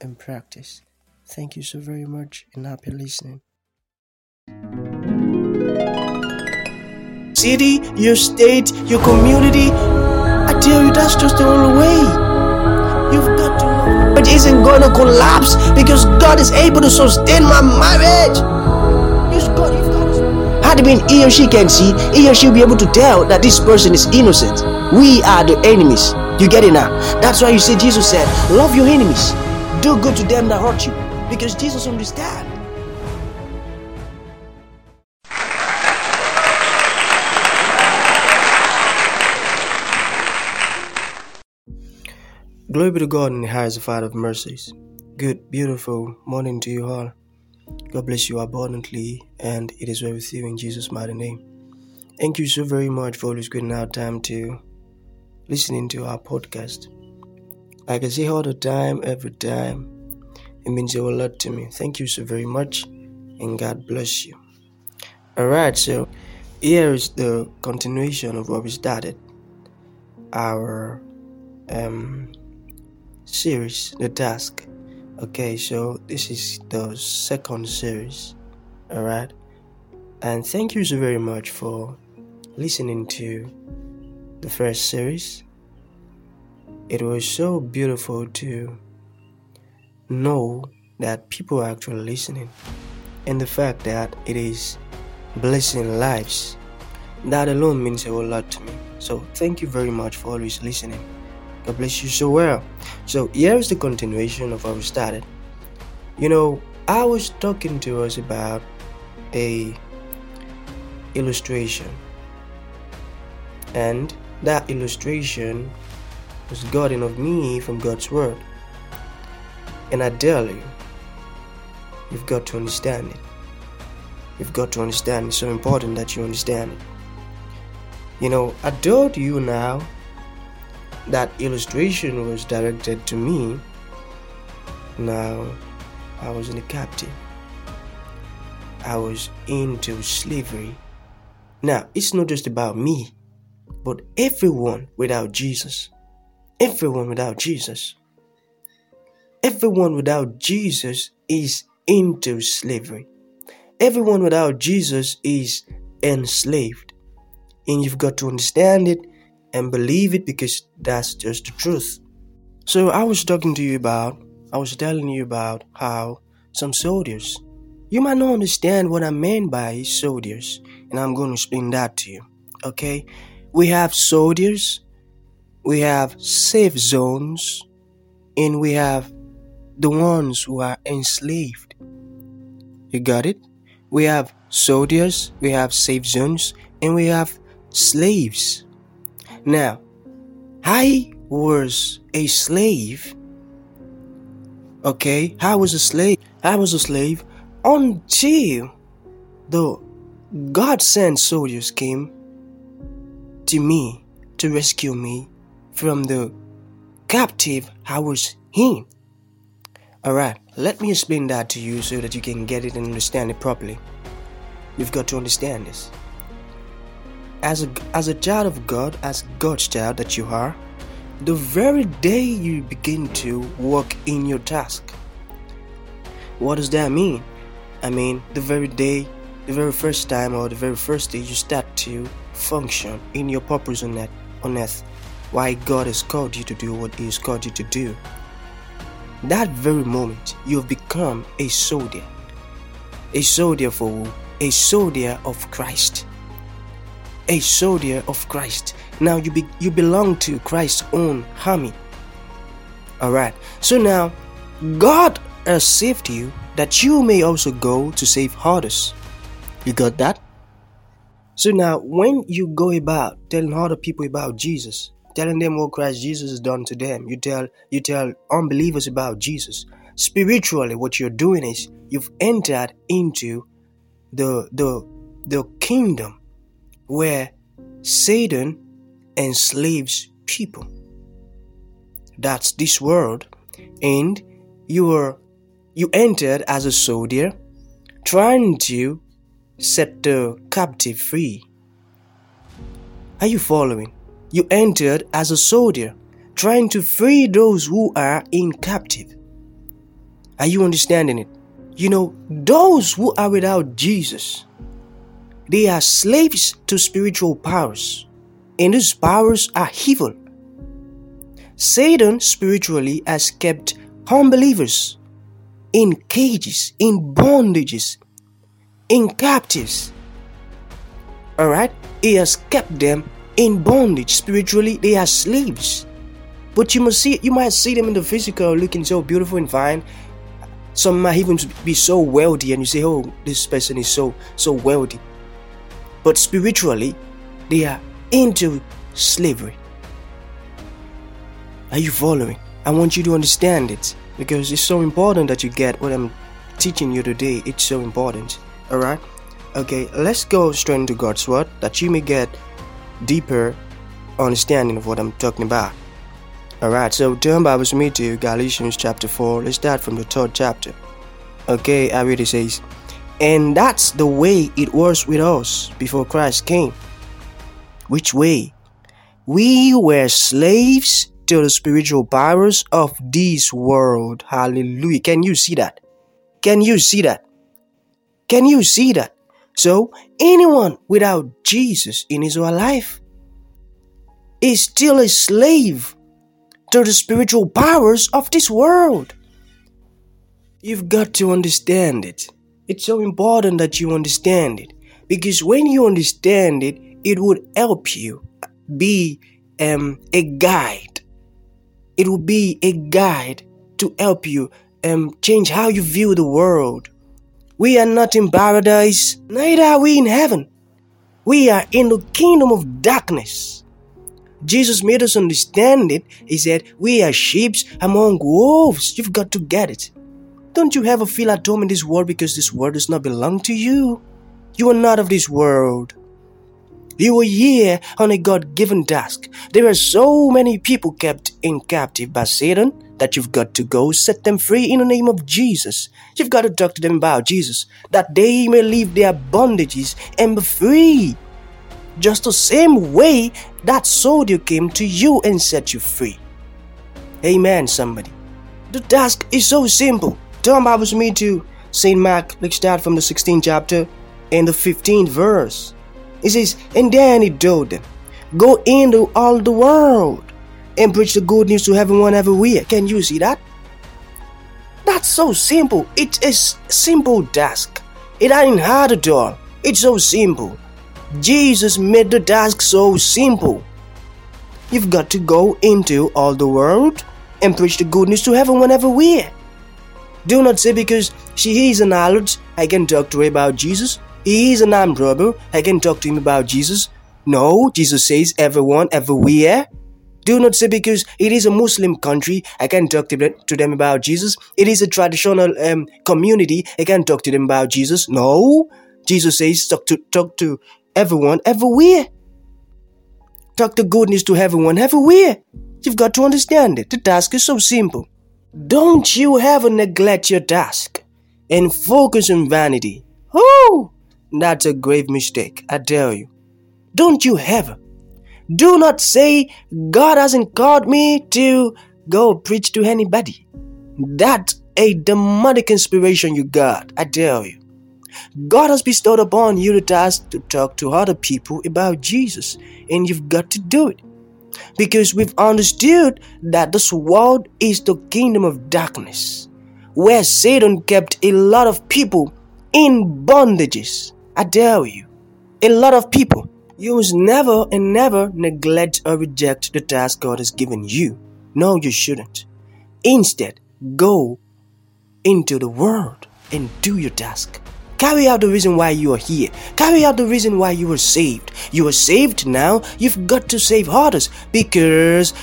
and practice. Thank you so very much and happy listening. City, your state, your community. I tell you, that's just the only way. You've got to know. It isn't going to collapse because God is able to sustain my marriage. You've got, Had it been he or she can see, he or she will be able to tell that this person is innocent. We are the enemies. You get it now? That's why you see Jesus said, Love your enemies. Do good to them that hurt you. Because Jesus understands. Glory be to God in the highest Father of mercies. Good, beautiful morning to you all. God bless you abundantly, and it is well with you in Jesus' mighty name. Thank you so very much for always getting our time to listening to our podcast. I say all the time, every time, it means a lot to me. Thank you so very much, and God bless you. Alright, so here is the continuation of what we started. Our um series, the task. Okay, so this is the second series. Alright. And thank you so very much for listening to the first series. It was so beautiful to know that people are actually listening and the fact that it is blessing lives. That alone means a whole lot to me. So thank you very much for always listening. God bless you so well. So here's the continuation of how we started. You know, I was talking to us about a illustration. And that illustration was gotten of me from God's word. And I tell you, you've got to understand it. You've got to understand. It's so important that you understand it. You know, I told you now that illustration was directed to me. Now, I was in a captive. I was into slavery. Now, it's not just about me, but everyone without Jesus. Everyone without Jesus. Everyone without Jesus is into slavery. Everyone without Jesus is enslaved. And you've got to understand it and believe it because that's just the truth. So I was talking to you about, I was telling you about how some soldiers, you might not understand what I mean by soldiers, and I'm going to explain that to you. Okay? We have soldiers, we have safe zones, and we have the ones who are enslaved. You got it? We have soldiers, we have safe zones, and we have slaves. Now, I was a slave. Okay, I was a slave. I was a slave until the God sent soldiers came to me to rescue me from the captive I was in. Alright, let me explain that to you so that you can get it and understand it properly. You've got to understand this as a, as a child of God, as God's child that you are, the very day you begin to work in your task. What does that mean? I mean, the very day, the very first time, or the very first day you start to function in your purpose on earth, on earth why God has called you to do what He has called you to do. That very moment, you have become a soldier. A soldier for who? A soldier of Christ a soldier of Christ. Now you be, you belong to Christ's own army. All right. So now God has saved you that you may also go to save others. You got that? So now when you go about telling other people about Jesus, telling them what Christ Jesus has done to them, you tell you tell unbelievers about Jesus. spiritually what you're doing is you've entered into the the the kingdom where Satan enslaves people. That's this world. And you were you entered as a soldier trying to set the captive free. Are you following? You entered as a soldier trying to free those who are in captive. Are you understanding it? You know, those who are without Jesus, they are slaves to spiritual powers, and these powers are evil. Satan spiritually has kept unbelievers in cages, in bondages, in captives. Alright? He has kept them in bondage. Spiritually, they are slaves. But you must see you might see them in the physical looking so beautiful and fine. Some might even be so wealthy and you say, Oh, this person is so so wealthy. But spiritually, they are into slavery. Are you following? I want you to understand it because it's so important that you get what I'm teaching you today. It's so important. Alright? Okay, let's go straight into God's Word that you may get deeper understanding of what I'm talking about. Alright, so turn Bibles with me to Galatians chapter 4. Let's start from the third chapter. Okay, I read it says, And that's the way it was with us before Christ came. Which way? We were slaves to the spiritual powers of this world. Hallelujah. Can you see that? Can you see that? Can you see that? So, anyone without Jesus in his or life is still a slave to the spiritual powers of this world. You've got to understand it. It's so important that you understand it because when you understand it, it would help you be um, a guide. It will be a guide to help you um, change how you view the world. We are not in paradise, neither are we in heaven. We are in the kingdom of darkness. Jesus made us understand it. He said, We are sheep among wolves. You've got to get it. Don't you ever feel at home in this world because this world does not belong to you? You are not of this world. You are here on a God given task. There are so many people kept in captive by Satan that you've got to go set them free in the name of Jesus. You've got to talk to them about Jesus that they may leave their bondages and be free. Just the same way that soldier came to you and set you free. Amen, somebody. The task is so simple. Turn Bibles me to St. Mark. Let's start from the 16th chapter and the 15th verse. It says, And then he told them, Go into all the world and preach the good news to everyone everywhere. Can you see that? That's so simple. It is simple task. It ain't hard at all. It's so simple. Jesus made the task so simple. You've got to go into all the world and preach the good news to everyone everywhere. Do not say because she is an harlot, I can talk to her about Jesus. He is an armed robber. I can talk to him about Jesus. No, Jesus says everyone, everywhere. Do not say because it is a Muslim country, I can't talk to them, about Jesus. It is a traditional um, community, I can't talk to them about Jesus. No, Jesus says talk to talk to everyone, everywhere. Talk the goodness to everyone, everywhere. You've got to understand it. The task is so simple. Don't you ever neglect your task and focus on vanity. Oh, that's a grave mistake, I tell you. Don't you ever. Do not say, God hasn't called me to go preach to anybody. That's a demonic inspiration you got, I tell you. God has bestowed upon you the task to talk to other people about Jesus, and you've got to do it. Because we've understood that this world is the kingdom of darkness, where Satan kept a lot of people in bondages. I tell you, a lot of people. You must never and never neglect or reject the task God has given you. No, you shouldn't. Instead, go into the world and do your task. Carry out the reason why you are here. Carry out the reason why you were saved. You are saved now. You've got to save others because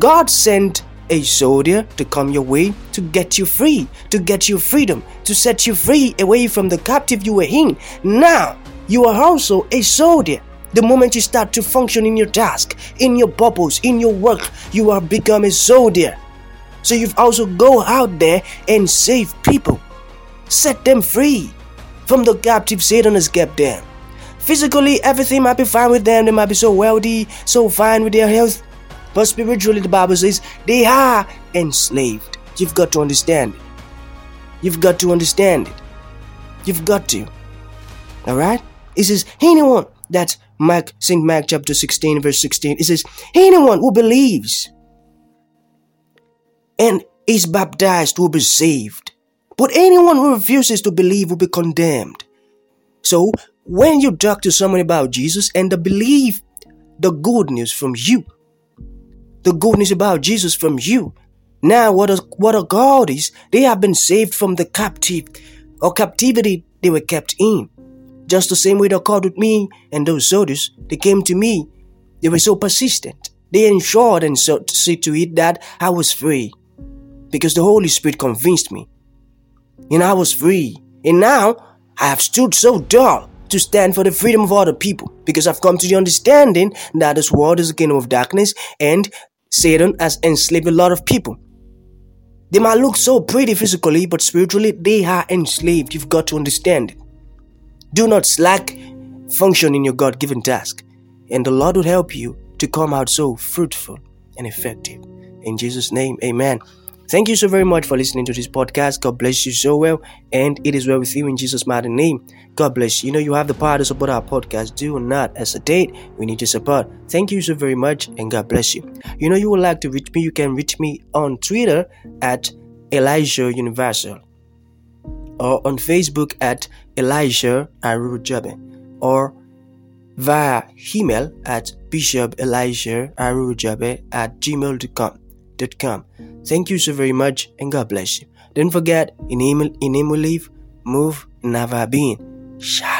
God sent a soldier to come your way to get you free, to get you freedom, to set you free away from the captive you were in. Now, you are also a soldier. The moment you start to function in your task, in your purpose, in your work, you are become a soldier. So you've also go out there and save people. Set them free from the captive Satan has kept them. Physically, everything might be fine with them. They might be so wealthy, so fine with their health. But spiritually, the Bible says they are enslaved. You've got to understand. You've got to understand it. You've got to. Alright? It says, anyone, that's Mark, St. Mark chapter 16, verse 16. It says, anyone who believes and is baptized will be saved. But anyone who refuses to believe will be condemned. So, when you talk to someone about Jesus and they believe the good news from you, the good news about Jesus from you, now what a, what a God is, they have been saved from the captive or captivity they were kept in. Just the same way they called with me and those soldiers, they came to me. They were so persistent. They ensured and so to see to it that I was free. Because the Holy Spirit convinced me. And I was free. And now I have stood so tall to stand for the freedom of other people because I've come to the understanding that this world is a kingdom of darkness and Satan has enslaved a lot of people. They might look so pretty physically, but spiritually they are enslaved. You've got to understand. Do not slack function in your God given task, and the Lord will help you to come out so fruitful and effective. In Jesus' name, amen. Thank you so very much for listening to this podcast. God bless you so well, and it is well with you in Jesus' mighty name. God bless you. You know, you have the power to support our podcast. Do not hesitate. We need your support. Thank you so very much, and God bless you. You know, you would like to reach me, you can reach me on Twitter at Elisha Universal or on Facebook at Elisha Arowojobe or via email at Bishop Elisha Arowojobe at gmail.com. Thank you so very much and God bless you. Don't forget, in him, in him we live, move, have our. Shalom.